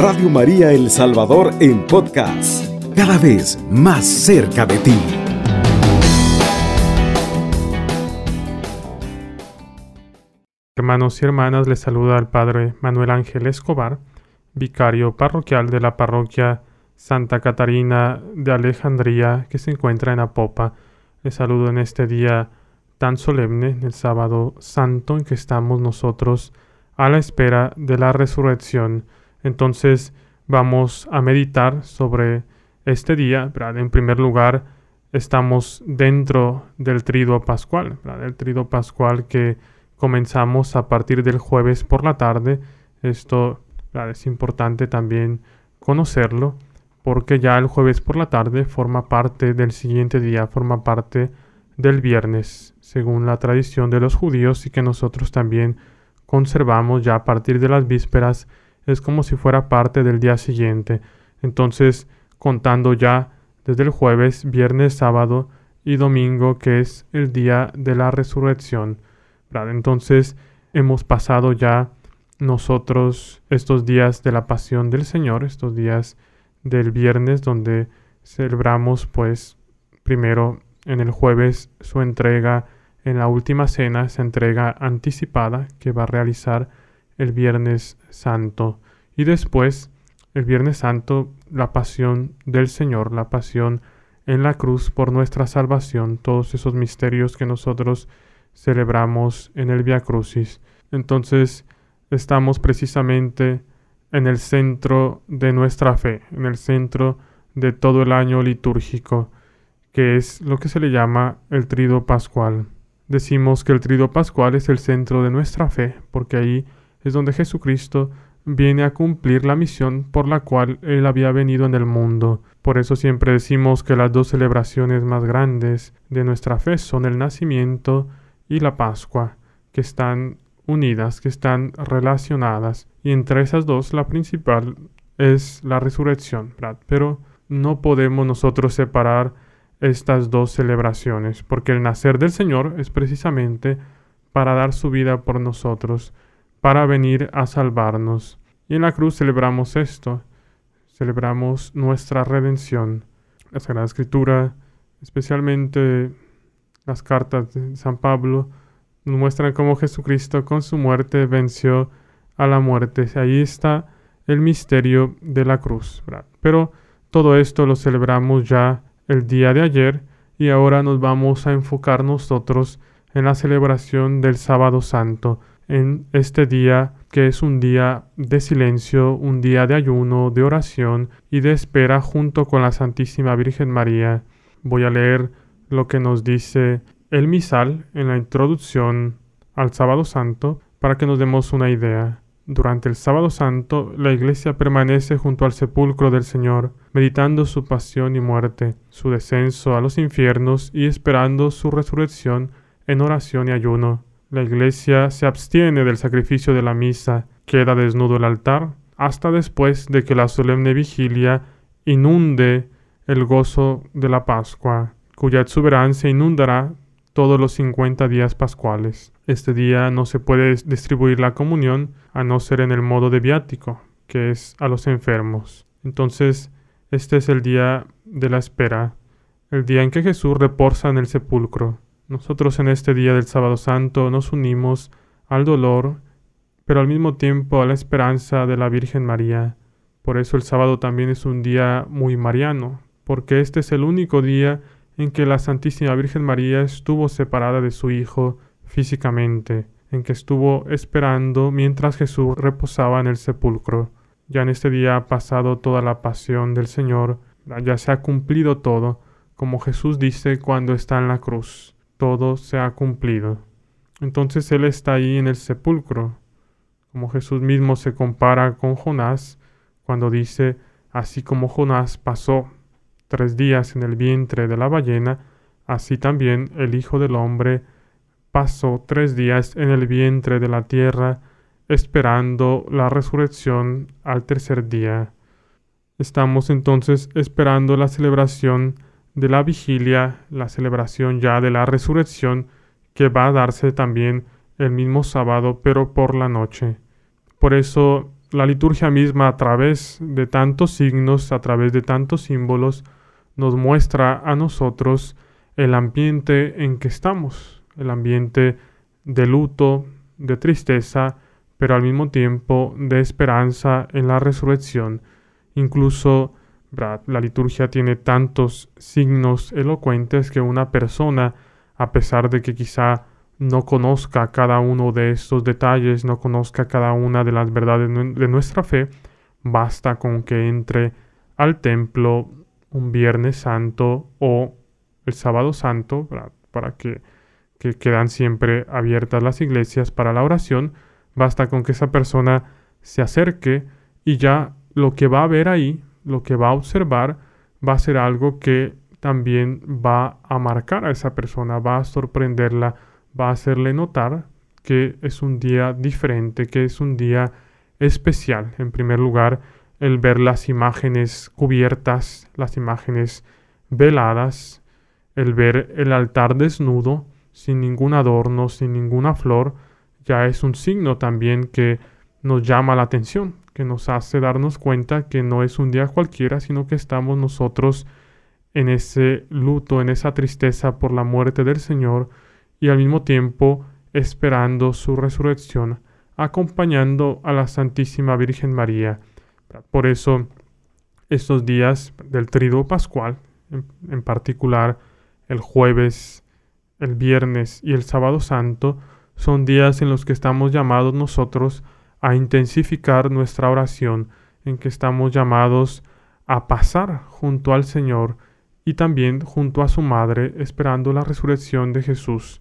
Radio María El Salvador en podcast, cada vez más cerca de ti. Hermanos y hermanas, les saluda el Padre Manuel Ángel Escobar, vicario parroquial de la parroquia Santa Catarina de Alejandría, que se encuentra en Apopa. Les saludo en este día tan solemne, el sábado santo en que estamos nosotros a la espera de la resurrección. Entonces vamos a meditar sobre este día. En primer lugar, estamos dentro del trido pascual, el trido pascual que comenzamos a partir del jueves por la tarde. Esto es importante también conocerlo porque ya el jueves por la tarde forma parte del siguiente día, forma parte del viernes, según la tradición de los judíos y que nosotros también conservamos ya a partir de las vísperas, es como si fuera parte del día siguiente. Entonces, contando ya desde el jueves, viernes, sábado y domingo, que es el día de la resurrección. Entonces hemos pasado ya nosotros estos días de la pasión del Señor, estos días del viernes donde celebramos pues primero en el jueves su entrega en la última cena, esa entrega anticipada que va a realizar el viernes santo y después el viernes santo la pasión del Señor, la pasión en la cruz por nuestra salvación, todos esos misterios que nosotros celebramos en el Via Crucis. Entonces, estamos precisamente en el centro de nuestra fe, en el centro de todo el año litúrgico, que es lo que se le llama el trido pascual. Decimos que el trido pascual es el centro de nuestra fe, porque ahí es donde Jesucristo viene a cumplir la misión por la cual Él había venido en el mundo. Por eso siempre decimos que las dos celebraciones más grandes de nuestra fe son el nacimiento y la Pascua, que están unidas, que están relacionadas. Y entre esas dos, la principal es la resurrección, Pero no podemos nosotros separar estas dos celebraciones, porque el nacer del Señor es precisamente para dar su vida por nosotros, para venir a salvarnos. Y en la cruz celebramos esto, celebramos nuestra redención. La Sagrada Escritura, especialmente las cartas de San Pablo nos muestran cómo Jesucristo con su muerte venció a la muerte. Ahí está el misterio de la cruz. Pero todo esto lo celebramos ya el día de ayer y ahora nos vamos a enfocar nosotros en la celebración del sábado santo, en este día que es un día de silencio, un día de ayuno, de oración y de espera junto con la Santísima Virgen María. Voy a leer lo que nos dice el misal en la introducción al sábado santo para que nos demos una idea. Durante el sábado santo, la iglesia permanece junto al sepulcro del Señor, meditando su pasión y muerte, su descenso a los infiernos y esperando su resurrección en oración y ayuno. La iglesia se abstiene del sacrificio de la misa, queda desnudo el altar, hasta después de que la solemne vigilia inunde el gozo de la Pascua cuya exuberancia inundará todos los 50 días pascuales. Este día no se puede distribuir la comunión a no ser en el modo de viático, que es a los enfermos. Entonces, este es el día de la espera, el día en que Jesús reposa en el sepulcro. Nosotros en este día del sábado santo nos unimos al dolor, pero al mismo tiempo a la esperanza de la Virgen María. Por eso el sábado también es un día muy mariano, porque este es el único día en que la Santísima Virgen María estuvo separada de su Hijo físicamente, en que estuvo esperando mientras Jesús reposaba en el sepulcro. Ya en este día ha pasado toda la pasión del Señor, ya se ha cumplido todo, como Jesús dice cuando está en la cruz, todo se ha cumplido. Entonces Él está ahí en el sepulcro, como Jesús mismo se compara con Jonás, cuando dice, así como Jonás pasó tres días en el vientre de la ballena, así también el Hijo del Hombre pasó tres días en el vientre de la tierra, esperando la resurrección al tercer día. Estamos entonces esperando la celebración de la vigilia, la celebración ya de la resurrección, que va a darse también el mismo sábado, pero por la noche. Por eso la liturgia misma a través de tantos signos, a través de tantos símbolos, nos muestra a nosotros el ambiente en que estamos, el ambiente de luto, de tristeza, pero al mismo tiempo de esperanza en la resurrección. Incluso la liturgia tiene tantos signos elocuentes que una persona, a pesar de que quizá no conozca cada uno de estos detalles, no conozca cada una de las verdades de nuestra fe, basta con que entre al templo un viernes santo o el sábado santo, para que, que quedan siempre abiertas las iglesias para la oración, basta con que esa persona se acerque y ya lo que va a ver ahí, lo que va a observar, va a ser algo que también va a marcar a esa persona, va a sorprenderla, va a hacerle notar que es un día diferente, que es un día especial. En primer lugar, el ver las imágenes cubiertas, las imágenes veladas, el ver el altar desnudo, sin ningún adorno, sin ninguna flor, ya es un signo también que nos llama la atención, que nos hace darnos cuenta que no es un día cualquiera, sino que estamos nosotros en ese luto, en esa tristeza por la muerte del Señor y al mismo tiempo esperando su resurrección, acompañando a la Santísima Virgen María. Por eso, estos días del triduo pascual, en, particular el jueves, el viernes y el sábado santo, son días en los que estamos llamados nosotros a intensificar nuestra oración, en que estamos llamados a pasar junto al Señor y también junto a su Madre, esperando la resurrección de Jesús.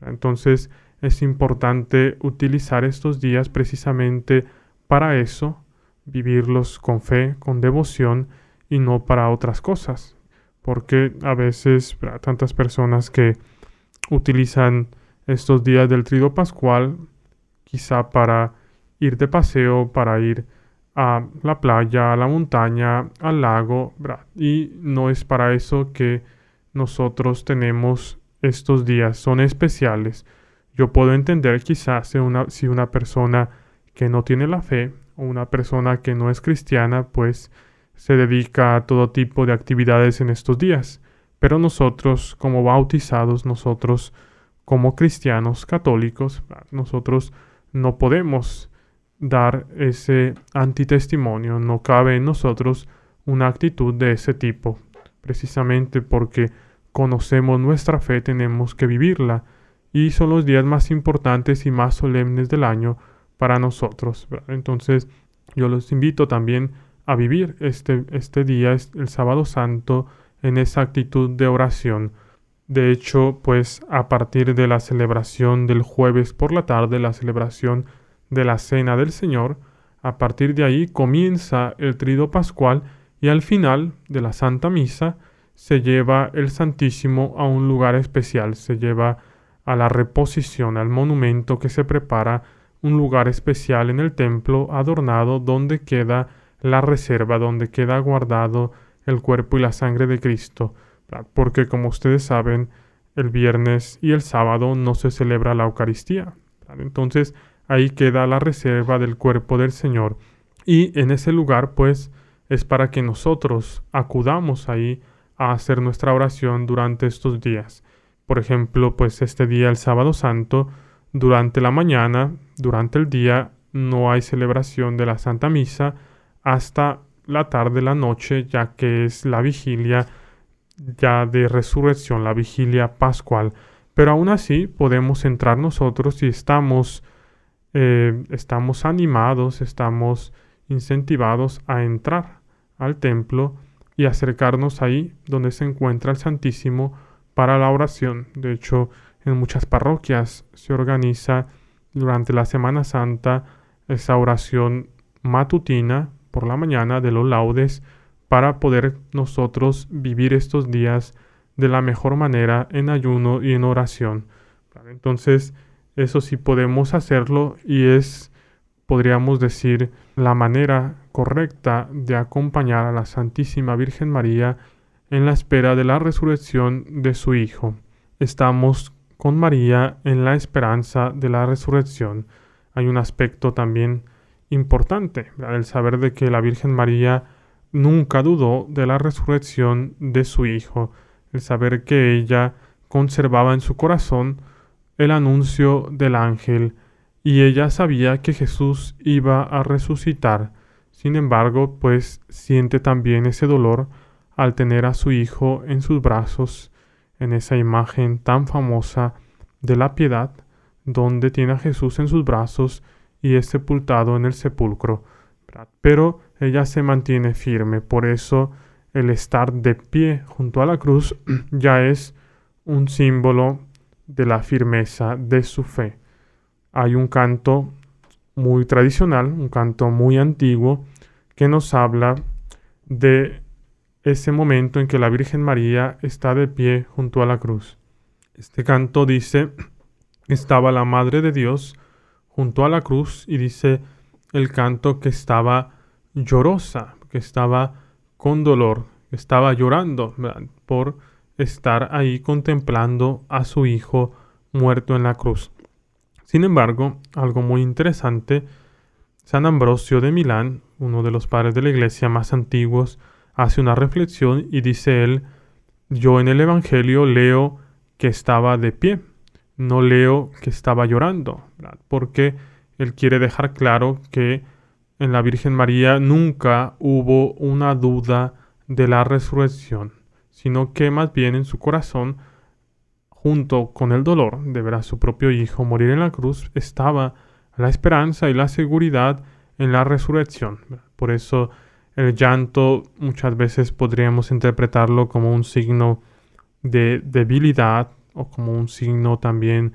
Entonces es importante utilizar estos días precisamente para eso, vivirlos con fe, con devoción y no para otras cosas. Porque a veces tantas personas que utilizan estos días del trido pascual quizá para ir de paseo, para ir a la playa, a la montaña, al lago, y no es para eso que nosotros tenemos estos días, son especiales. Yo puedo entender quizás una, si una persona que no tiene la fe o una persona que no es cristiana, pues se dedica a todo tipo de actividades en estos días. Pero nosotros, como bautizados, nosotros, como cristianos católicos, nosotros no podemos dar ese antitestimonio, no cabe en nosotros una actitud de ese tipo, precisamente porque conocemos nuestra fe tenemos que vivirla y son los días más importantes y más solemnes del año para nosotros. Entonces yo los invito también a vivir este, este día, el sábado santo, en esa actitud de oración. De hecho, pues a partir de la celebración del jueves por la tarde, la celebración de la Cena del Señor, a partir de ahí comienza el trido pascual y al final de la Santa Misa se lleva el Santísimo a un lugar especial, se lleva a la reposición, al monumento que se prepara, un lugar especial en el templo adornado donde queda la reserva, donde queda guardado el cuerpo y la sangre de Cristo, porque como ustedes saben, el viernes y el sábado no se celebra la Eucaristía. Entonces, ahí queda la reserva del cuerpo del Señor. Y en ese lugar, pues, es para que nosotros acudamos ahí a hacer nuestra oración durante estos días. Por ejemplo, pues este día, el sábado santo, durante la mañana, durante el día, no hay celebración de la Santa Misa hasta la tarde, la noche, ya que es la vigilia ya de resurrección, la vigilia pascual. Pero aún así podemos entrar nosotros y estamos eh, estamos animados, estamos incentivados a entrar al templo y acercarnos ahí donde se encuentra el Santísimo para la oración. De hecho, en muchas parroquias se organiza durante la Semana Santa esa oración matutina por la mañana de los laudes para poder nosotros vivir estos días de la mejor manera en ayuno y en oración. Entonces, eso sí podemos hacerlo y es, podríamos decir, la manera correcta de acompañar a la Santísima Virgen María en la espera de la resurrección de su Hijo. Estamos con María en la esperanza de la resurrección. Hay un aspecto también importante, el saber de que la Virgen María nunca dudó de la resurrección de su Hijo, el saber que ella conservaba en su corazón el anuncio del ángel y ella sabía que Jesús iba a resucitar. Sin embargo, pues siente también ese dolor al tener a su hijo en sus brazos, en esa imagen tan famosa de la piedad, donde tiene a Jesús en sus brazos y es sepultado en el sepulcro. Pero ella se mantiene firme, por eso el estar de pie junto a la cruz ya es un símbolo de la firmeza de su fe. Hay un canto muy tradicional, un canto muy antiguo, que nos habla de ese momento en que la Virgen María está de pie junto a la cruz. Este canto dice, estaba la Madre de Dios junto a la cruz y dice el canto que estaba llorosa, que estaba con dolor, estaba llorando por estar ahí contemplando a su hijo muerto en la cruz. Sin embargo, algo muy interesante, San Ambrosio de Milán, uno de los padres de la iglesia más antiguos, hace una reflexión y dice él, yo en el Evangelio leo que estaba de pie, no leo que estaba llorando, porque él quiere dejar claro que en la Virgen María nunca hubo una duda de la resurrección, sino que más bien en su corazón, junto con el dolor de ver a su propio hijo morir en la cruz, estaba la esperanza y la seguridad en la resurrección. Por eso el llanto muchas veces podríamos interpretarlo como un signo de debilidad o como un signo también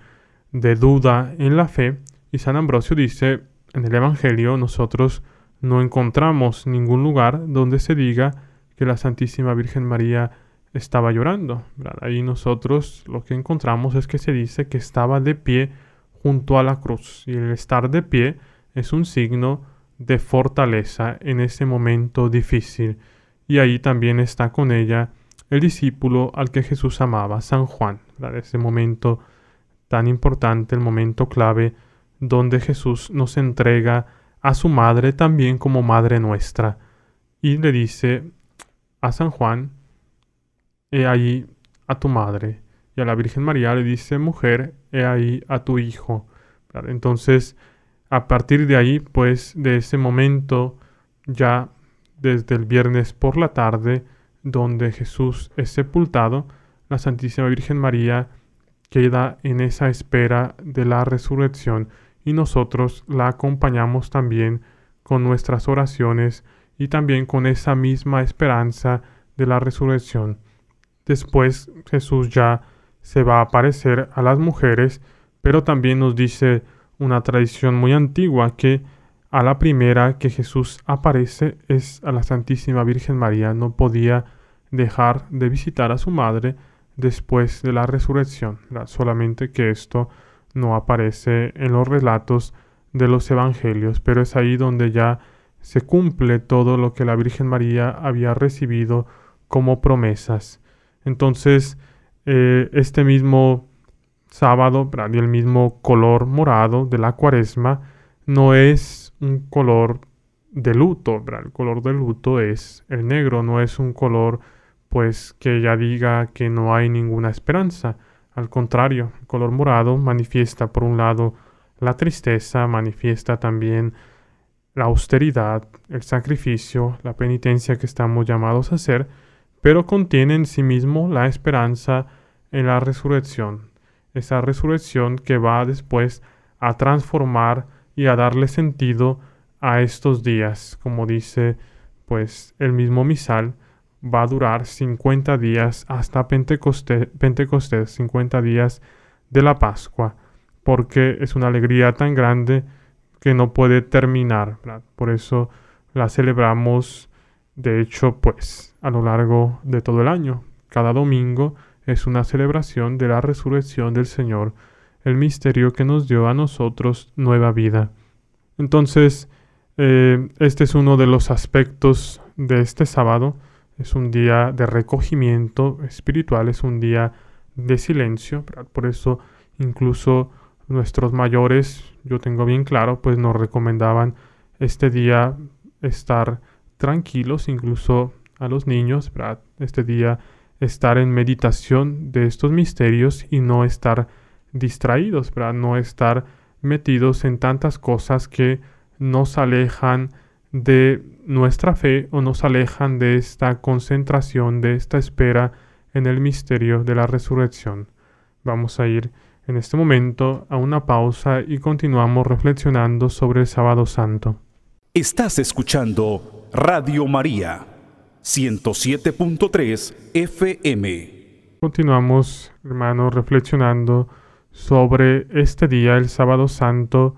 de duda en la fe. Y San Ambrosio dice, en el Evangelio nosotros no encontramos ningún lugar donde se diga que la Santísima Virgen María estaba llorando. Ahí nosotros lo que encontramos es que se dice que estaba de pie junto a la cruz. Y el estar de pie es un signo de fortaleza en ese momento difícil. Y ahí también está con ella el discípulo al que Jesús amaba, San Juan, ese momento tan importante, el momento clave donde Jesús nos entrega a su madre también como madre nuestra. Y le dice a San Juan, he ahí a tu madre. Y a la Virgen María le dice, mujer, he ahí a tu hijo. Entonces, a partir de ahí, pues, de ese momento, ya desde el viernes por la tarde, donde Jesús es sepultado, la Santísima Virgen María queda en esa espera de la resurrección y nosotros la acompañamos también con nuestras oraciones y también con esa misma esperanza de la resurrección. Después Jesús ya se va a aparecer a las mujeres, pero también nos dice una tradición muy antigua que a la primera que Jesús aparece es a la Santísima Virgen María. No podía dejar de visitar a su madre después de la resurrección. Solamente que esto no aparece en los relatos de los evangelios, pero es ahí donde ya se cumple todo lo que la Virgen María había recibido como promesas. Entonces, eh, este mismo sábado y el mismo color morado de la cuaresma no es un color de luto, el color de luto es el negro, no es un color pues que ya diga que no hay ninguna esperanza. Al contrario, el color morado manifiesta por un lado la tristeza, manifiesta también la austeridad, el sacrificio, la penitencia que estamos llamados a hacer, pero contiene en sí mismo la esperanza en la resurrección, esa resurrección que va después a transformar y a darle sentido a estos días, como dice pues el mismo misal, va a durar 50 días hasta Pentecostés, Pentecostés 50 días de la Pascua, porque es una alegría tan grande que no puede terminar. Por eso la celebramos, de hecho, pues a lo largo de todo el año. Cada domingo es una celebración de la resurrección del Señor, el misterio que nos dio a nosotros nueva vida. Entonces, eh, este es uno de los aspectos de este sábado es un día de recogimiento espiritual, es un día de silencio. Por eso incluso nuestros mayores, yo tengo bien claro, pues nos recomendaban este día estar tranquilos, incluso a los niños, este día estar en meditación de estos misterios y no estar distraídos, no estar metidos en tantas cosas que nos alejan de nuestra fe o nos alejan de esta concentración, de esta espera en el misterio de la resurrección. Vamos a ir en este momento a una pausa y continuamos reflexionando sobre el sábado santo. Estás escuchando Radio María 107.3 FM. Continuamos, hermanos, reflexionando sobre este día, el sábado santo,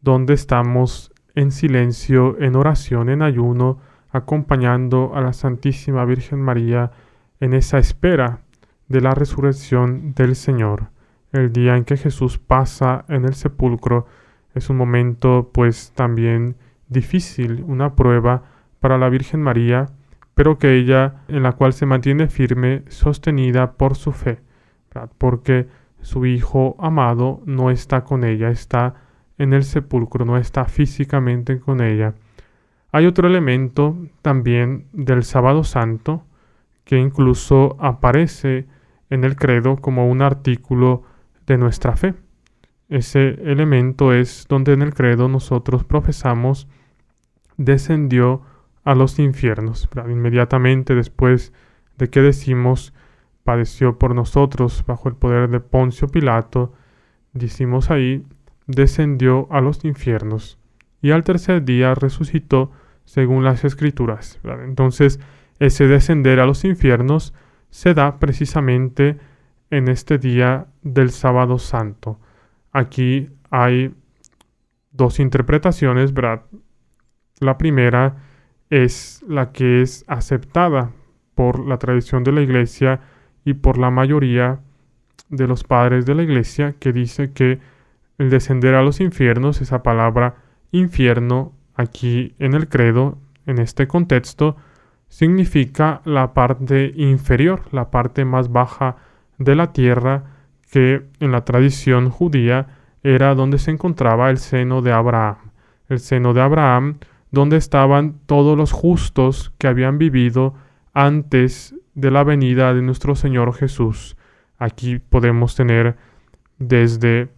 donde estamos en silencio, en oración, en ayuno, acompañando a la Santísima Virgen María en esa espera de la resurrección del Señor. El día en que Jesús pasa en el sepulcro es un momento pues también difícil, una prueba para la Virgen María, pero que ella en la cual se mantiene firme, sostenida por su fe, porque su Hijo amado no está con ella, está en el sepulcro, no está físicamente con ella. Hay otro elemento también del sábado santo que incluso aparece en el credo como un artículo de nuestra fe. Ese elemento es donde en el credo nosotros profesamos descendió a los infiernos. Inmediatamente después de que decimos padeció por nosotros bajo el poder de Poncio Pilato, decimos ahí, descendió a los infiernos y al tercer día resucitó según las escrituras. Entonces, ese descender a los infiernos se da precisamente en este día del sábado santo. Aquí hay dos interpretaciones. La primera es la que es aceptada por la tradición de la iglesia y por la mayoría de los padres de la iglesia que dice que el descender a los infiernos, esa palabra infierno aquí en el credo, en este contexto, significa la parte inferior, la parte más baja de la tierra que en la tradición judía era donde se encontraba el seno de Abraham. El seno de Abraham donde estaban todos los justos que habían vivido antes de la venida de nuestro Señor Jesús. Aquí podemos tener desde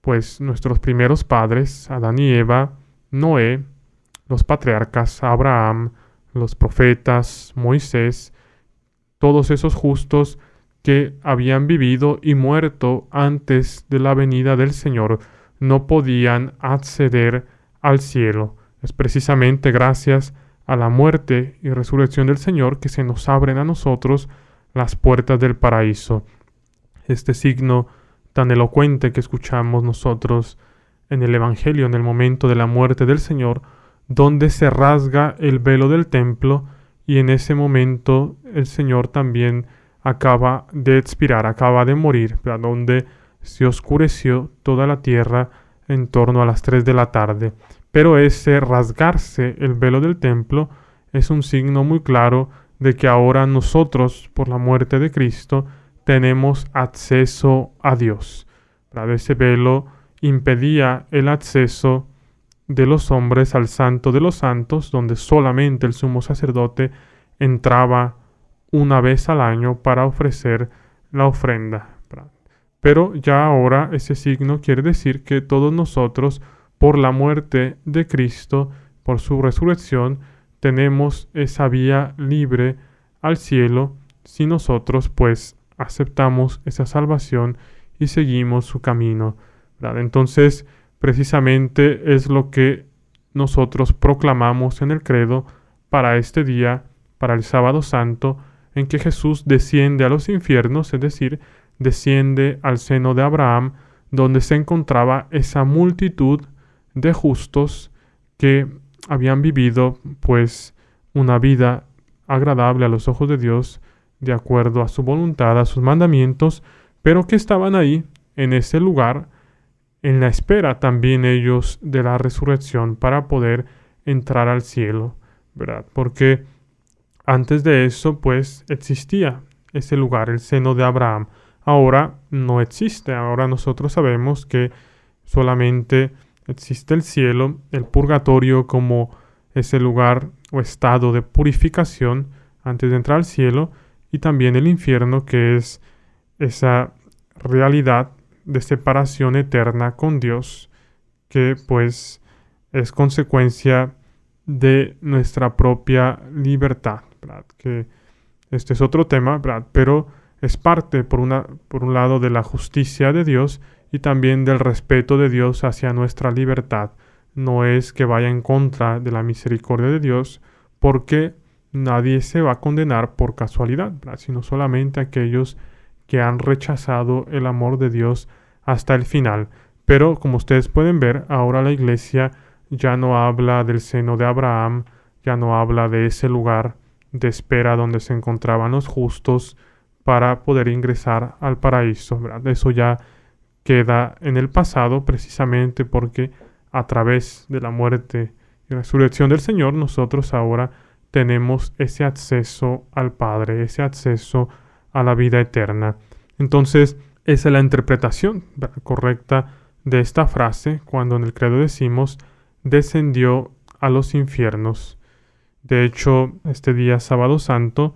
pues nuestros primeros padres, Adán y Eva, Noé, los patriarcas, Abraham, los profetas, Moisés, todos esos justos que habían vivido y muerto antes de la venida del Señor, no podían acceder al cielo. Es precisamente gracias a la muerte y resurrección del Señor que se nos abren a nosotros las puertas del paraíso. Este signo tan elocuente que escuchamos nosotros en el Evangelio en el momento de la muerte del Señor, donde se rasga el velo del templo y en ese momento el Señor también acaba de expirar, acaba de morir, donde se oscureció toda la tierra en torno a las tres de la tarde. Pero ese rasgarse el velo del templo es un signo muy claro de que ahora nosotros, por la muerte de Cristo, tenemos acceso a Dios. Ese velo impedía el acceso de los hombres al santo de los santos, donde solamente el sumo sacerdote entraba una vez al año para ofrecer la ofrenda. Pero ya ahora ese signo quiere decir que todos nosotros por la muerte de Cristo, por su resurrección, tenemos esa vía libre al cielo si nosotros pues aceptamos esa salvación y seguimos su camino. Entonces, precisamente es lo que nosotros proclamamos en el credo para este día, para el sábado santo, en que Jesús desciende a los infiernos, es decir, desciende al seno de Abraham, donde se encontraba esa multitud de justos que habían vivido pues una vida agradable a los ojos de Dios de acuerdo a su voluntad, a sus mandamientos, pero que estaban ahí en ese lugar en la espera también ellos de la resurrección para poder entrar al cielo, ¿verdad? Porque antes de eso pues existía ese lugar, el seno de Abraham. Ahora no existe, ahora nosotros sabemos que solamente Existe el cielo, el purgatorio como ese lugar o estado de purificación antes de entrar al cielo, y también el infierno que es esa realidad de separación eterna con Dios que pues es consecuencia de nuestra propia libertad, que este es otro tema, pero es parte por, una, por un lado de la justicia de Dios y también del respeto de Dios hacia nuestra libertad. No es que vaya en contra de la misericordia de Dios, porque nadie se va a condenar por casualidad, sino solamente aquellos que han rechazado el amor de Dios hasta el final. Pero como ustedes pueden ver, ahora la iglesia ya no habla del seno de Abraham, ya no habla de ese lugar de espera donde se encontraban los justos para poder ingresar al paraíso. Eso ya queda en el pasado precisamente porque a través de la muerte y resurrección del Señor nosotros ahora tenemos ese acceso al Padre, ese acceso a la vida eterna. Entonces, esa es la interpretación correcta de esta frase cuando en el credo decimos descendió a los infiernos. De hecho, este día sábado santo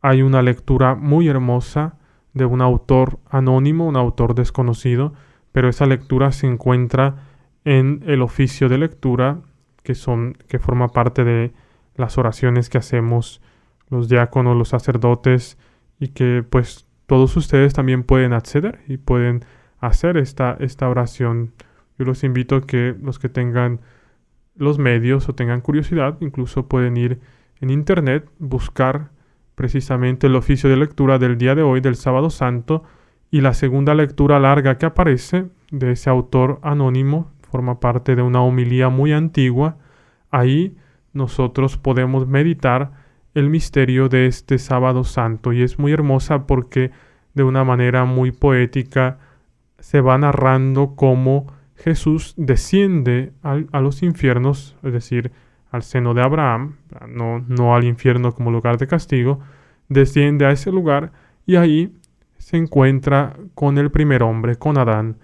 hay una lectura muy hermosa de un autor anónimo, un autor desconocido, pero esa lectura se encuentra en el oficio de lectura que son que forma parte de las oraciones que hacemos los diáconos, los sacerdotes y que pues todos ustedes también pueden acceder y pueden hacer esta, esta oración. Yo los invito a que los que tengan los medios o tengan curiosidad, incluso pueden ir en internet, buscar precisamente el oficio de lectura del día de hoy, del sábado santo, y la segunda lectura larga que aparece de ese autor anónimo, forma parte de una homilía muy antigua. Ahí nosotros podemos meditar el misterio de este sábado santo y es muy hermosa porque de una manera muy poética se va narrando cómo Jesús desciende a los infiernos, es decir, al seno de Abraham, no, no al infierno como lugar de castigo, desciende a ese lugar y ahí se encuentra con el primer hombre, con Adán,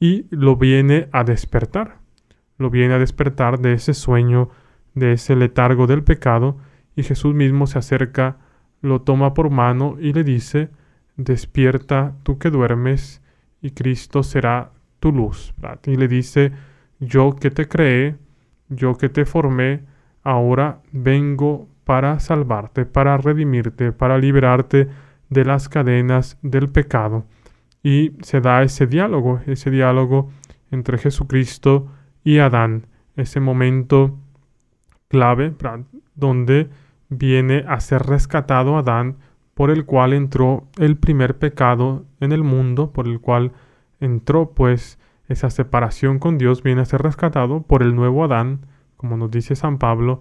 y lo viene a despertar, lo viene a despertar de ese sueño de ese letargo del pecado y Jesús mismo se acerca, lo toma por mano y le dice, despierta tú que duermes y Cristo será tu luz. Y le dice, yo que te creé, yo que te formé, ahora vengo para salvarte, para redimirte, para liberarte de las cadenas del pecado. Y se da ese diálogo, ese diálogo entre Jesucristo y Adán, ese momento clave donde viene a ser rescatado Adán, por el cual entró el primer pecado en el mundo, por el cual entró pues esa separación con Dios, viene a ser rescatado por el nuevo Adán, como nos dice San Pablo,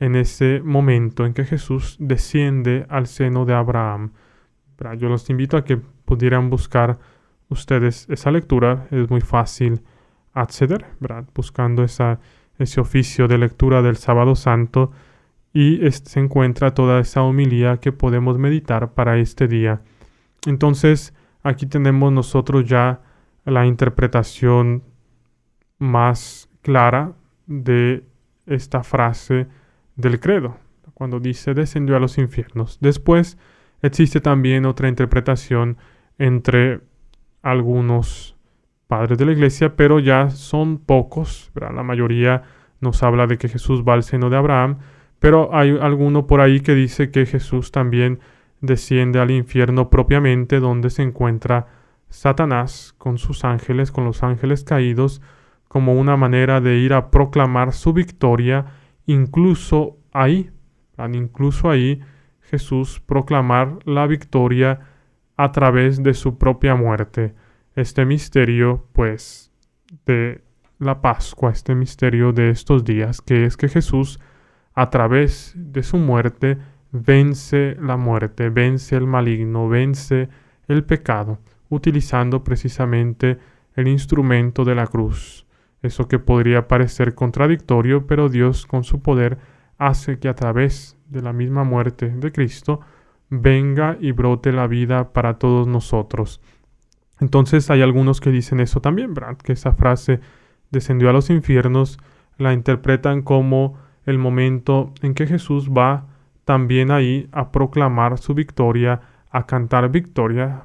en ese momento en que Jesús desciende al seno de Abraham. Yo los invito a que pudieran buscar ustedes esa lectura, es muy fácil acceder, buscando esa ese oficio de lectura del sábado santo y se encuentra toda esa homilía que podemos meditar para este día. Entonces, aquí tenemos nosotros ya la interpretación más clara de esta frase del credo, cuando dice descendió a los infiernos. Después existe también otra interpretación entre algunos padres de la iglesia, pero ya son pocos, la mayoría nos habla de que Jesús va al seno de Abraham, pero hay alguno por ahí que dice que Jesús también desciende al infierno propiamente donde se encuentra Satanás con sus ángeles, con los ángeles caídos, como una manera de ir a proclamar su victoria, incluso ahí, incluso ahí Jesús proclamar la victoria a través de su propia muerte. Este misterio, pues, de la Pascua, este misterio de estos días, que es que Jesús, a través de su muerte, vence la muerte, vence el maligno, vence el pecado, utilizando precisamente el instrumento de la cruz. Eso que podría parecer contradictorio, pero Dios con su poder hace que a través de la misma muerte de Cristo venga y brote la vida para todos nosotros. Entonces hay algunos que dicen eso también, ¿verdad? Que esa frase descendió a los infiernos, la interpretan como el momento en que Jesús va también ahí a proclamar su victoria, a cantar victoria,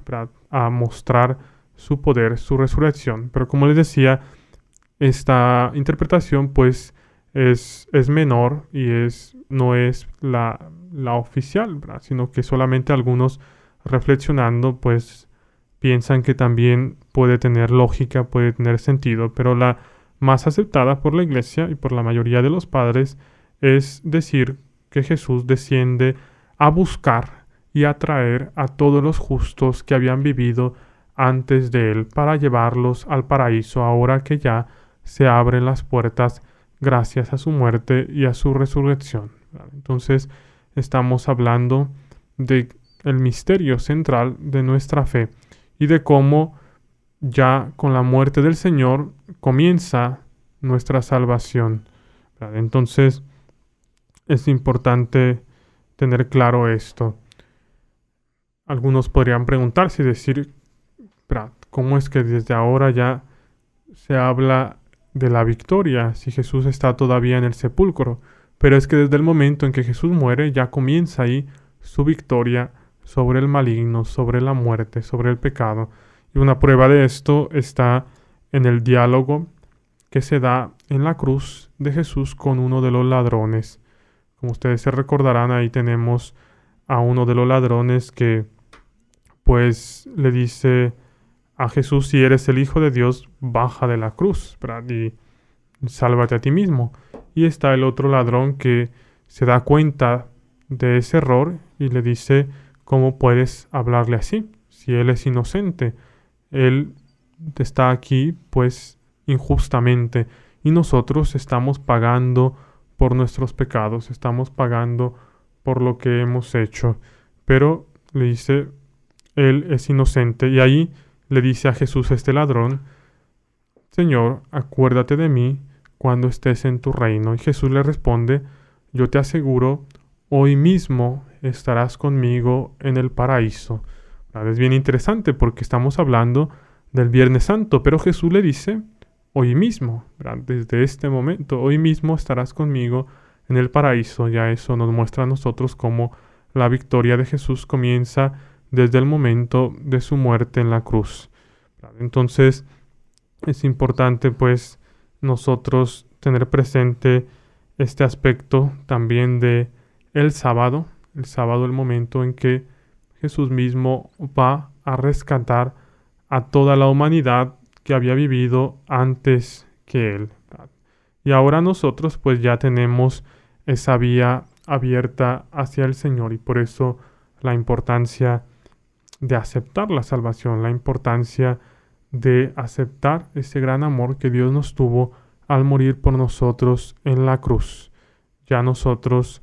a mostrar su poder, su resurrección. Pero como les decía, esta interpretación pues es, es menor y es, no es la, la oficial, sino que solamente algunos reflexionando pues piensan que también puede tener lógica, puede tener sentido, pero la más aceptada por la iglesia y por la mayoría de los padres es decir que Jesús desciende a buscar y atraer a todos los justos que habían vivido antes de él para llevarlos al paraíso ahora que ya se abren las puertas gracias a su muerte y a su resurrección. Entonces estamos hablando de el misterio central de nuestra fe y de cómo ya con la muerte del Señor comienza nuestra salvación. Entonces es importante tener claro esto. Algunos podrían preguntarse y decir, ¿cómo es que desde ahora ya se habla de la victoria si Jesús está todavía en el sepulcro? Pero es que desde el momento en que Jesús muere ya comienza ahí su victoria sobre el maligno, sobre la muerte, sobre el pecado. Y una prueba de esto está en el diálogo que se da en la cruz de Jesús con uno de los ladrones. Como ustedes se recordarán, ahí tenemos a uno de los ladrones que pues le dice a Jesús, si eres el Hijo de Dios, baja de la cruz y sálvate a ti mismo. Y está el otro ladrón que se da cuenta de ese error y le dice, ¿cómo puedes hablarle así? Si él es inocente, él está aquí pues injustamente y nosotros estamos pagando por nuestros pecados, estamos pagando por lo que hemos hecho. Pero le dice, él es inocente y ahí le dice a Jesús este ladrón, Señor, acuérdate de mí cuando estés en tu reino. Y Jesús le responde, yo te aseguro, hoy mismo estarás conmigo en el paraíso. Es bien interesante porque estamos hablando del Viernes Santo, pero Jesús le dice, hoy mismo, desde este momento, hoy mismo estarás conmigo en el paraíso. Ya eso nos muestra a nosotros cómo la victoria de Jesús comienza desde el momento de su muerte en la cruz. Entonces es importante pues nosotros tener presente este aspecto también de el sábado, el sábado el momento en que Jesús mismo va a rescatar a toda la humanidad que había vivido antes que él. Y ahora nosotros pues ya tenemos esa vía abierta hacia el Señor y por eso la importancia de aceptar la salvación, la importancia de aceptar ese gran amor que Dios nos tuvo al morir por nosotros en la cruz. Ya nosotros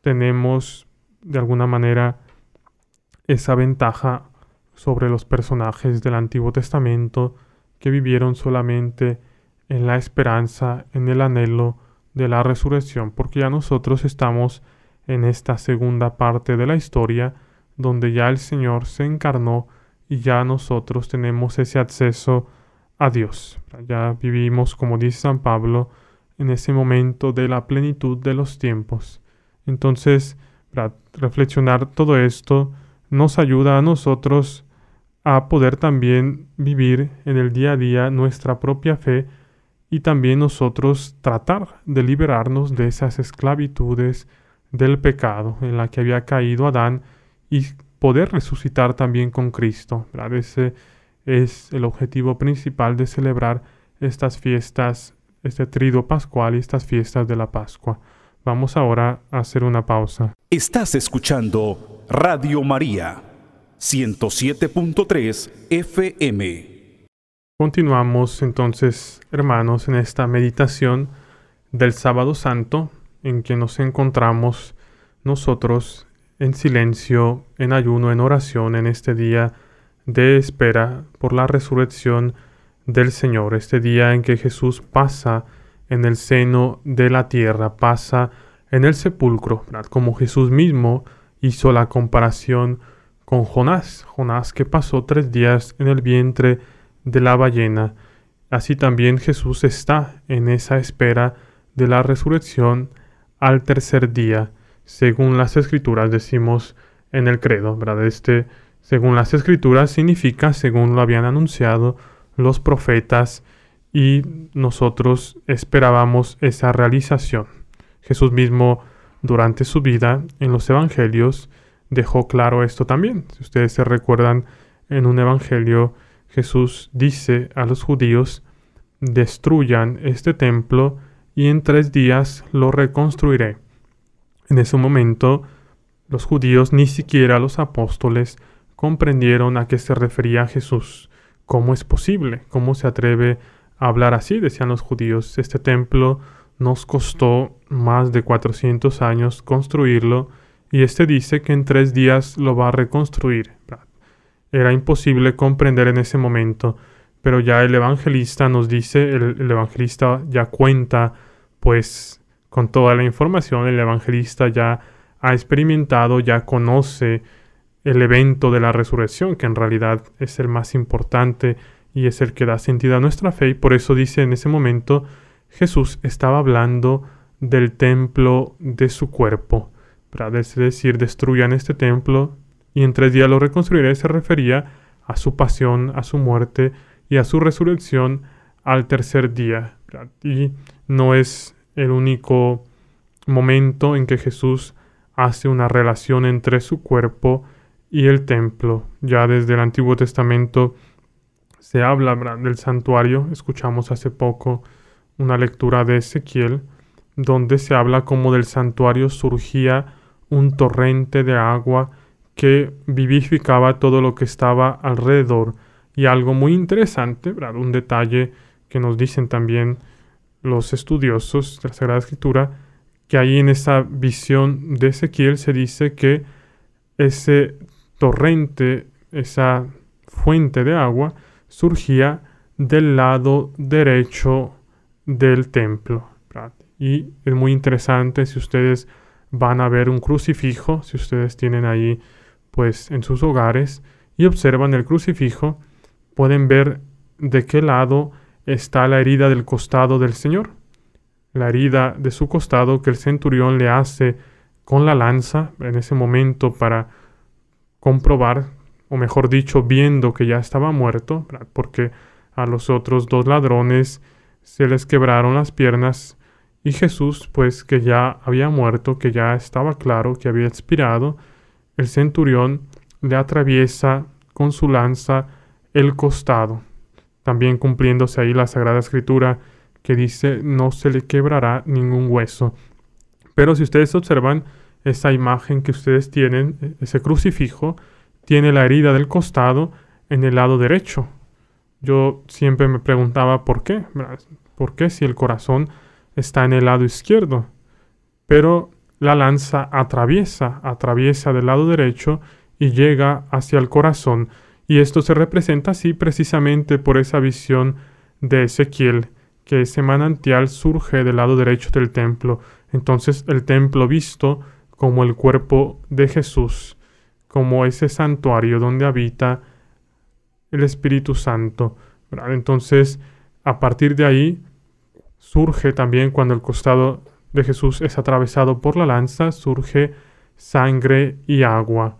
tenemos de alguna manera esa ventaja sobre los personajes del Antiguo Testamento que vivieron solamente en la esperanza, en el anhelo de la resurrección, porque ya nosotros estamos en esta segunda parte de la historia, donde ya el Señor se encarnó y ya nosotros tenemos ese acceso a Dios. Ya vivimos, como dice San Pablo, en ese momento de la plenitud de los tiempos. Entonces, reflexionar todo esto nos ayuda a nosotros a poder también vivir en el día a día nuestra propia fe y también nosotros tratar de liberarnos de esas esclavitudes del pecado en la que había caído Adán y poder resucitar también con Cristo. Ese es el objetivo principal de celebrar estas fiestas, este trido pascual y estas fiestas de la Pascua. Vamos ahora a hacer una pausa. Estás escuchando Radio María 107.3 FM. Continuamos entonces, hermanos, en esta meditación del sábado santo en que nos encontramos nosotros en silencio, en ayuno, en oración, en este día de espera por la resurrección del Señor, este día en que Jesús pasa en el seno de la tierra, pasa en el sepulcro, como Jesús mismo hizo la comparación con Jonás, Jonás que pasó tres días en el vientre de la ballena, así también Jesús está en esa espera de la resurrección al tercer día, según las escrituras decimos en el credo, ¿verdad? Este, según las escrituras, significa según lo habían anunciado los profetas y nosotros esperábamos esa realización. Jesús mismo durante su vida en los evangelios dejó claro esto también. Si ustedes se recuerdan en un evangelio, Jesús dice a los judíos, destruyan este templo y en tres días lo reconstruiré. En ese momento, los judíos, ni siquiera los apóstoles, comprendieron a qué se refería Jesús. ¿Cómo es posible? ¿Cómo se atreve a hablar así? Decían los judíos. Este templo nos costó más de 400 años construirlo y este dice que en tres días lo va a reconstruir. Era imposible comprender en ese momento, pero ya el evangelista nos dice, el, el evangelista ya cuenta pues con toda la información, el evangelista ya ha experimentado, ya conoce el evento de la resurrección, que en realidad es el más importante y es el que da sentido a nuestra fe, y por eso dice en ese momento, Jesús estaba hablando del templo de su cuerpo. Es decir, destruyan este templo y en tres días lo reconstruiré. Se refería a su pasión, a su muerte y a su resurrección al tercer día. Y no es el único momento en que Jesús hace una relación entre su cuerpo y el templo. Ya desde el Antiguo Testamento se habla del santuario. Escuchamos hace poco una lectura de Ezequiel, donde se habla como del santuario surgía un torrente de agua que vivificaba todo lo que estaba alrededor. Y algo muy interesante, un detalle que nos dicen también los estudiosos de la Sagrada Escritura, que ahí en esa visión de Ezequiel se dice que ese torrente, esa fuente de agua, surgía del lado derecho del templo. Y es muy interesante si ustedes van a ver un crucifijo, si ustedes tienen ahí pues en sus hogares y observan el crucifijo, pueden ver de qué lado está la herida del costado del Señor. La herida de su costado que el centurión le hace con la lanza en ese momento para comprobar, o mejor dicho, viendo que ya estaba muerto, porque a los otros dos ladrones se les quebraron las piernas y Jesús, pues que ya había muerto, que ya estaba claro que había expirado, el centurión le atraviesa con su lanza el costado, también cumpliéndose ahí la Sagrada Escritura que dice no se le quebrará ningún hueso. Pero si ustedes observan esa imagen que ustedes tienen, ese crucifijo, tiene la herida del costado en el lado derecho, yo siempre me preguntaba por qué, ¿por qué si el corazón está en el lado izquierdo? Pero la lanza atraviesa, atraviesa del lado derecho y llega hacia el corazón. Y esto se representa así precisamente por esa visión de Ezequiel, que ese manantial surge del lado derecho del templo. Entonces el templo visto como el cuerpo de Jesús, como ese santuario donde habita el Espíritu Santo. Entonces, a partir de ahí, surge también cuando el costado de Jesús es atravesado por la lanza, surge sangre y agua,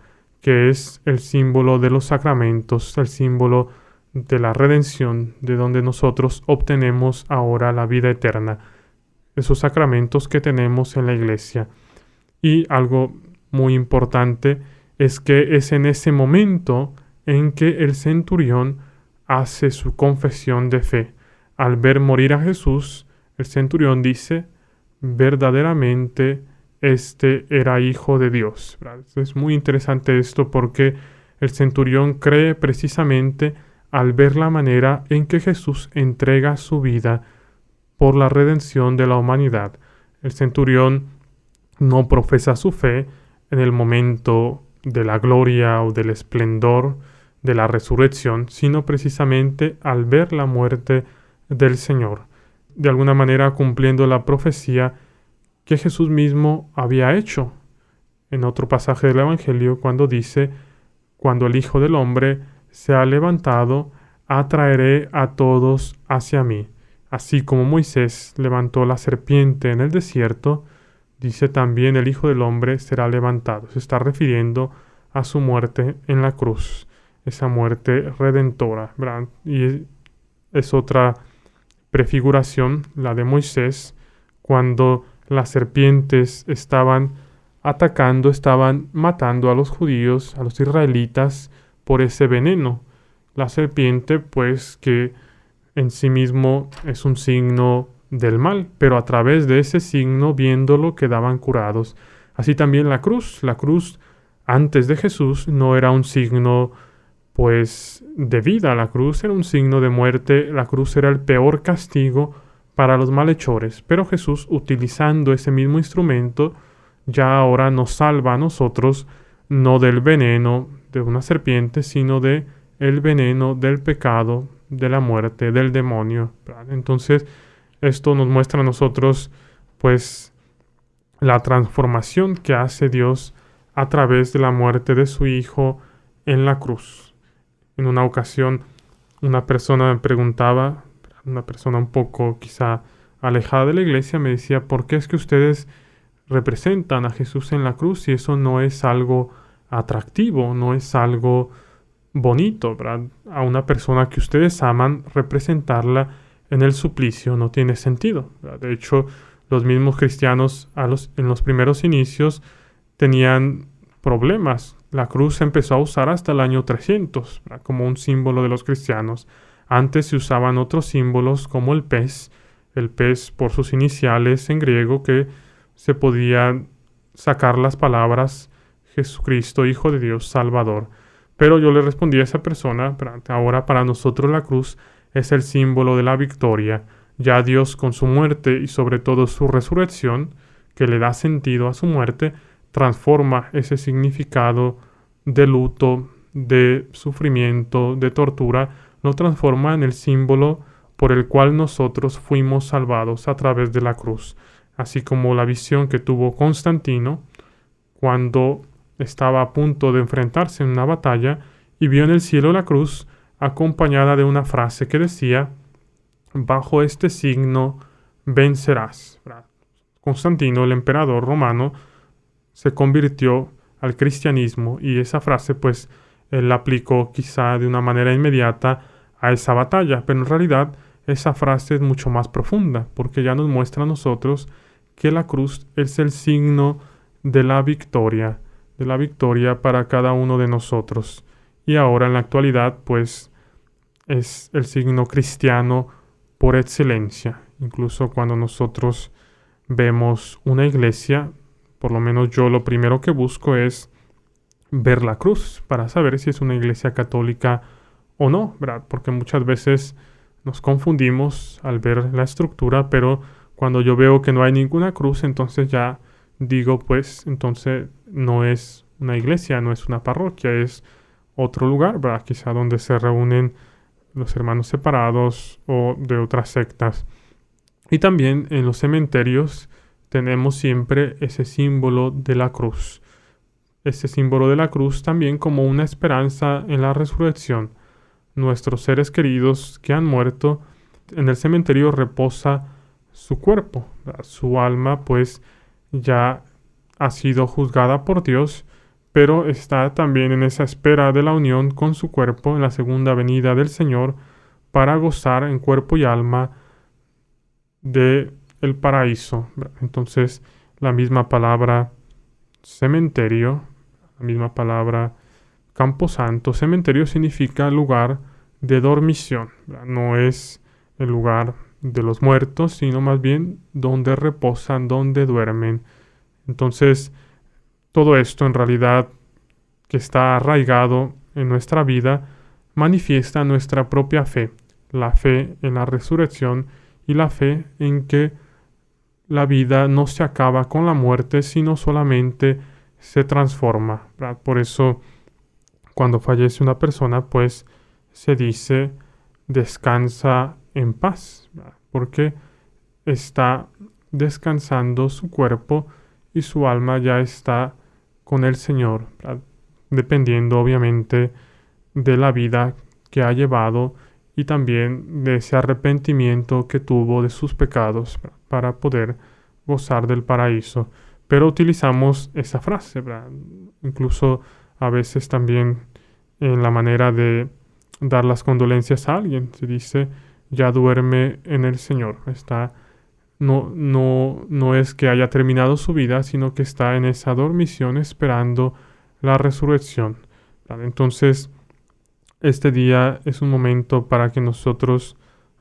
que es el símbolo de los sacramentos, el símbolo de la redención, de donde nosotros obtenemos ahora la vida eterna, esos sacramentos que tenemos en la iglesia. Y algo muy importante es que es en ese momento en que el centurión hace su confesión de fe. Al ver morir a Jesús, el centurión dice, verdaderamente este era hijo de Dios. Es muy interesante esto porque el centurión cree precisamente al ver la manera en que Jesús entrega su vida por la redención de la humanidad. El centurión no profesa su fe en el momento de la gloria o del esplendor, de la resurrección, sino precisamente al ver la muerte del Señor, de alguna manera cumpliendo la profecía que Jesús mismo había hecho en otro pasaje del Evangelio cuando dice, cuando el Hijo del Hombre se ha levantado, atraeré a todos hacia mí. Así como Moisés levantó la serpiente en el desierto, dice también el Hijo del Hombre será levantado. Se está refiriendo a su muerte en la cruz, esa muerte redentora. Y es otra prefiguración, la de Moisés, cuando las serpientes estaban atacando, estaban matando a los judíos, a los israelitas, por ese veneno. La serpiente, pues, que en sí mismo es un signo del mal, pero a través de ese signo, viéndolo, quedaban curados. Así también la cruz. La cruz antes de Jesús no era un signo pues de vida. La cruz era un signo de muerte. La cruz era el peor castigo para los malhechores. Pero Jesús, utilizando ese mismo instrumento, ya ahora nos salva a nosotros no del veneno de una serpiente, sino de el veneno del pecado, de la muerte, del demonio. Entonces, esto nos muestra a nosotros, pues, la transformación que hace Dios a través de la muerte de su Hijo en la cruz. En una ocasión, una persona me preguntaba, una persona un poco quizá alejada de la iglesia, me decía, ¿por qué es que ustedes representan a Jesús en la cruz y eso no es algo atractivo, no es algo bonito, A una persona que ustedes aman, representarla en el suplicio no tiene sentido. De hecho, los mismos cristianos a los, en los primeros inicios tenían problemas. La cruz se empezó a usar hasta el año 300 como un símbolo de los cristianos. Antes se usaban otros símbolos como el pez, el pez por sus iniciales en griego que se podía sacar las palabras Jesucristo, Hijo de Dios, Salvador. Pero yo le respondí a esa persona, ahora para nosotros la cruz es el símbolo de la victoria. Ya Dios con su muerte y sobre todo su resurrección, que le da sentido a su muerte, transforma ese significado de luto, de sufrimiento, de tortura, lo transforma en el símbolo por el cual nosotros fuimos salvados a través de la cruz, así como la visión que tuvo Constantino cuando estaba a punto de enfrentarse en una batalla y vio en el cielo la cruz acompañada de una frase que decía, bajo este signo vencerás. Constantino, el emperador romano, se convirtió al cristianismo y esa frase pues él la aplicó quizá de una manera inmediata a esa batalla, pero en realidad esa frase es mucho más profunda porque ya nos muestra a nosotros que la cruz es el signo de la victoria de la victoria para cada uno de nosotros. Y ahora en la actualidad, pues, es el signo cristiano por excelencia. Incluso cuando nosotros vemos una iglesia, por lo menos yo lo primero que busco es ver la cruz para saber si es una iglesia católica o no. Porque muchas veces nos confundimos al ver la estructura, pero cuando yo veo que no hay ninguna cruz, entonces ya digo, pues entonces no es una iglesia, no es una parroquia, es otro lugar, ¿verdad? Quizá donde se reúnen los hermanos separados o de otras sectas. Y también en los cementerios tenemos siempre ese símbolo de la cruz. Ese símbolo de la cruz también como una esperanza en la resurrección. Nuestros seres queridos que han muerto, en el cementerio reposa su cuerpo, su alma pues ya ha sido juzgada por Dios, pero está también en esa espera de la unión con su cuerpo en la segunda venida del Señor para gozar en cuerpo y alma de el paraíso. Entonces, la misma palabra cementerio, la misma palabra camposanto, cementerio significa lugar de dormición, no es el lugar de los muertos, sino más bien donde reposan, donde duermen. Entonces, todo esto en realidad que está arraigado en nuestra vida manifiesta nuestra propia fe, la fe en la resurrección y la fe en que la vida no se acaba con la muerte, sino solamente se transforma. Por eso, cuando fallece una persona, pues se dice descansa en paz, porque está descansando su cuerpo y su alma ya está con el Señor, dependiendo obviamente de la vida que ha llevado y también de ese arrepentimiento que tuvo de sus pecados para poder gozar del paraíso. Pero utilizamos esa frase, incluso a veces también en la manera de dar las condolencias a alguien. Se dice, ya duerme en el Señor. Está, no, no, no es que haya terminado su vida, sino que está en esa dormición esperando la resurrección. Entonces, este día es un momento para que nosotros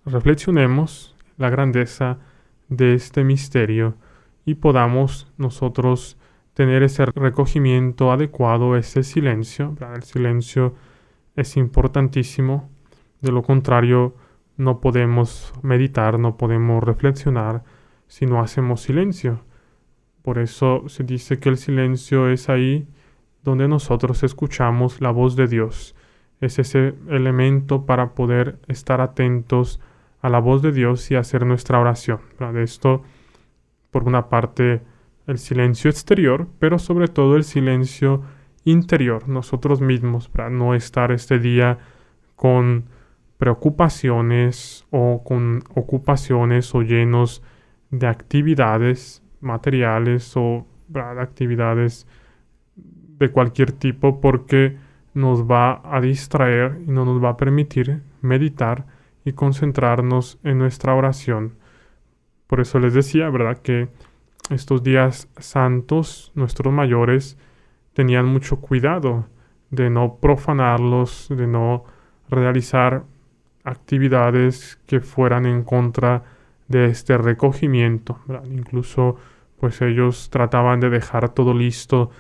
reflexionemos la grandeza de este misterio y podamos nosotros tener ese recogimiento adecuado, ese silencio. El silencio es importantísimo. De lo contrario, no podemos meditar, no podemos reflexionar si no hacemos silencio. Por eso se dice que el silencio es ahí donde nosotros escuchamos la voz de Dios. Es ese elemento para poder estar atentos a la voz de Dios y hacer nuestra oración. De esto, por una parte, el silencio exterior, pero sobre todo el silencio interior, nosotros mismos, para no estar este día con preocupaciones o con ocupaciones o llenos de actividades materiales o actividades de cualquier tipo porque nos va a distraer y no nos va a permitir meditar y concentrarnos en nuestra oración. Por eso les decía, ¿verdad? Que estos días santos, nuestros mayores tenían mucho cuidado de no profanarlos, de no realizar actividades que fueran en contra de este recogimiento. Incluso pues ellos trataban de dejar todo listo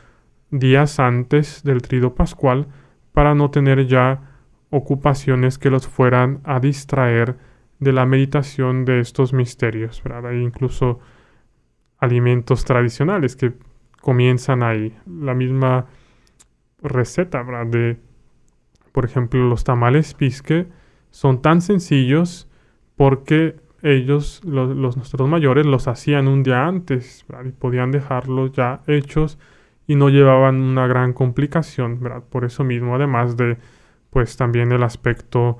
días antes del trido pascual para no tener ya ocupaciones que los fueran a distraer de la meditación de estos misterios. Hay incluso alimentos tradicionales que comienzan ahí. La misma receta de, por ejemplo, los tamales pisque son tan sencillos porque ellos, los, nuestros mayores, los hacían un día antes y podían dejarlos ya hechos y no llevaban una gran complicación, Por eso mismo, además de, pues también el aspecto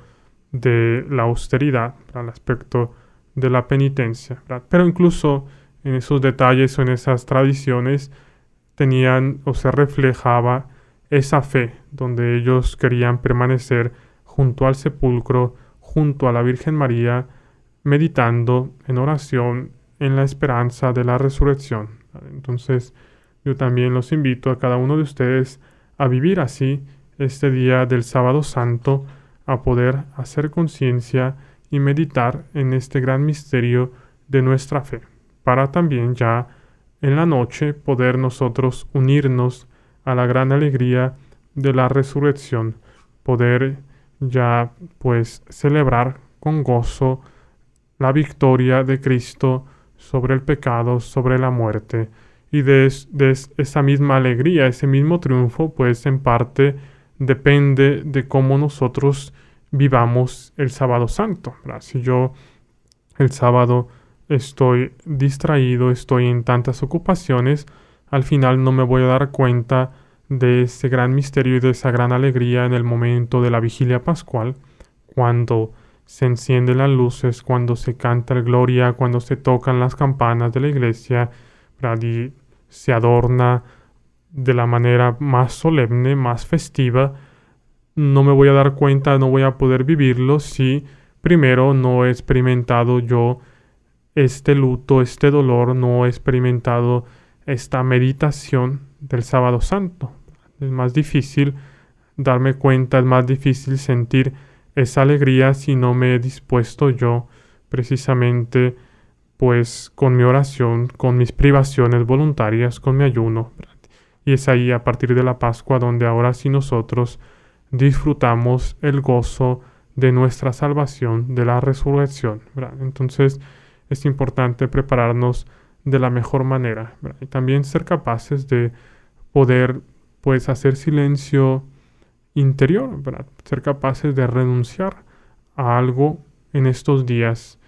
de la austeridad, el aspecto de la penitencia, Pero incluso en esos detalles o en esas tradiciones tenían o se reflejaba esa fe donde ellos querían permanecer junto al sepulcro, junto a la Virgen María, meditando en oración en la esperanza de la resurrección. Entonces, yo también los invito a cada uno de ustedes a vivir así este día del sábado santo, a poder hacer conciencia y meditar en este gran misterio de nuestra fe para también ya en la noche poder nosotros unirnos a la gran alegría de la resurrección, poder ya pues celebrar con gozo la victoria de Cristo sobre el pecado, sobre la muerte. Y de, esa misma alegría, ese mismo triunfo, pues en parte depende de cómo nosotros vivamos el sábado santo. Si yo el sábado estoy distraído, estoy en tantas ocupaciones, al final no me voy a dar cuenta de ese gran misterio y de esa gran alegría en el momento de la vigilia pascual, cuando se encienden las luces, cuando se canta el gloria, cuando se tocan las campanas de la iglesia, y se adorna de la manera más solemne, más festiva, no me voy a dar cuenta, no voy a poder vivirlo si primero no he experimentado yo este luto, este dolor, no he experimentado esta meditación del sábado santo. Es más difícil darme cuenta, es más difícil sentir esa alegría si no me he dispuesto yo precisamente pues con mi oración, con mis privaciones voluntarias, con mi ayuno. Y es ahí a partir de la Pascua donde ahora sí nosotros disfrutamos el gozo de nuestra salvación, de la resurrección. Entonces, es importante prepararnos de la mejor manera y también ser capaces de poder pues hacer silencio interior, ser capaces de renunciar a algo en estos días.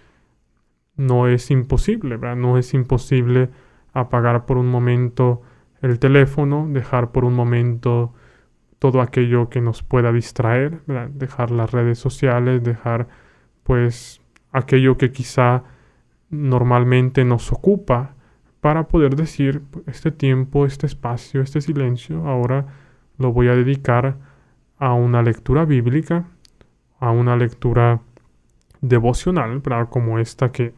No es imposible, no es imposible apagar por un momento el teléfono, dejar por un momento todo aquello que nos pueda distraer, dejar las redes sociales, dejar pues aquello que quizá normalmente nos ocupa para poder decir este tiempo, este espacio, este silencio, ahora lo voy a dedicar a una lectura bíblica, a una lectura devocional, como esta que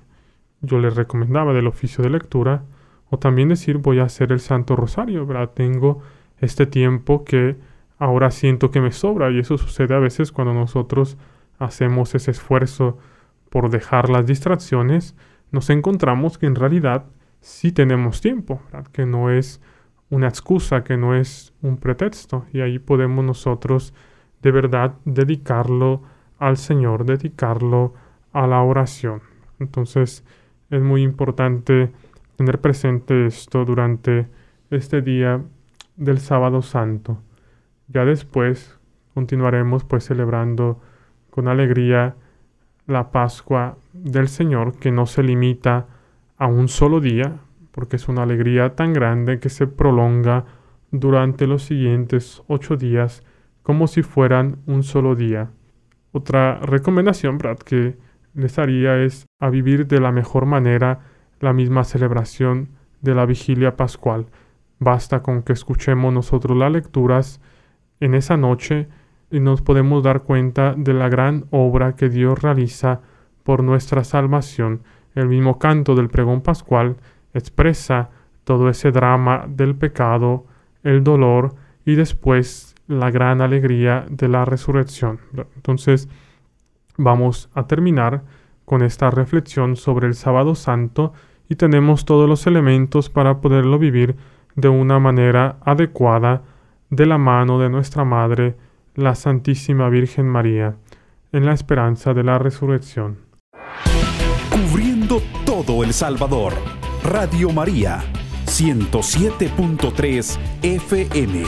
yo les recomendaba del oficio de lectura, o también decir voy a hacer el Santo Rosario, ¿verdad? Tengo este tiempo que ahora siento que me sobra y eso sucede a veces cuando nosotros hacemos ese esfuerzo por dejar las distracciones, nos encontramos que en realidad sí tenemos tiempo, que no es una excusa, que no es un pretexto y ahí podemos nosotros de verdad dedicarlo al Señor, dedicarlo a la oración. Entonces es muy importante tener presente esto durante este día del sábado santo. Ya después continuaremos pues celebrando con alegría la Pascua del Señor que no se limita a un solo día, porque es una alegría tan grande que se prolonga durante los siguientes ocho días como si fueran un solo día. Otra recomendación, Brad, que les haría es a vivir de la mejor manera la misma celebración de la vigilia pascual. Basta con que escuchemos nosotros las lecturas en esa noche y nos podemos dar cuenta de la gran obra que Dios realiza por nuestra salvación. El mismo canto del pregón pascual expresa todo ese drama del pecado, el dolor y después la gran alegría de la resurrección. Entonces vamos a terminar con esta reflexión sobre el sábado santo y tenemos todos los elementos para poderlo vivir de una manera adecuada de la mano de nuestra Madre, la Santísima Virgen María, en la esperanza de la resurrección. Cubriendo todo El Salvador, Radio María, 107.3 FM.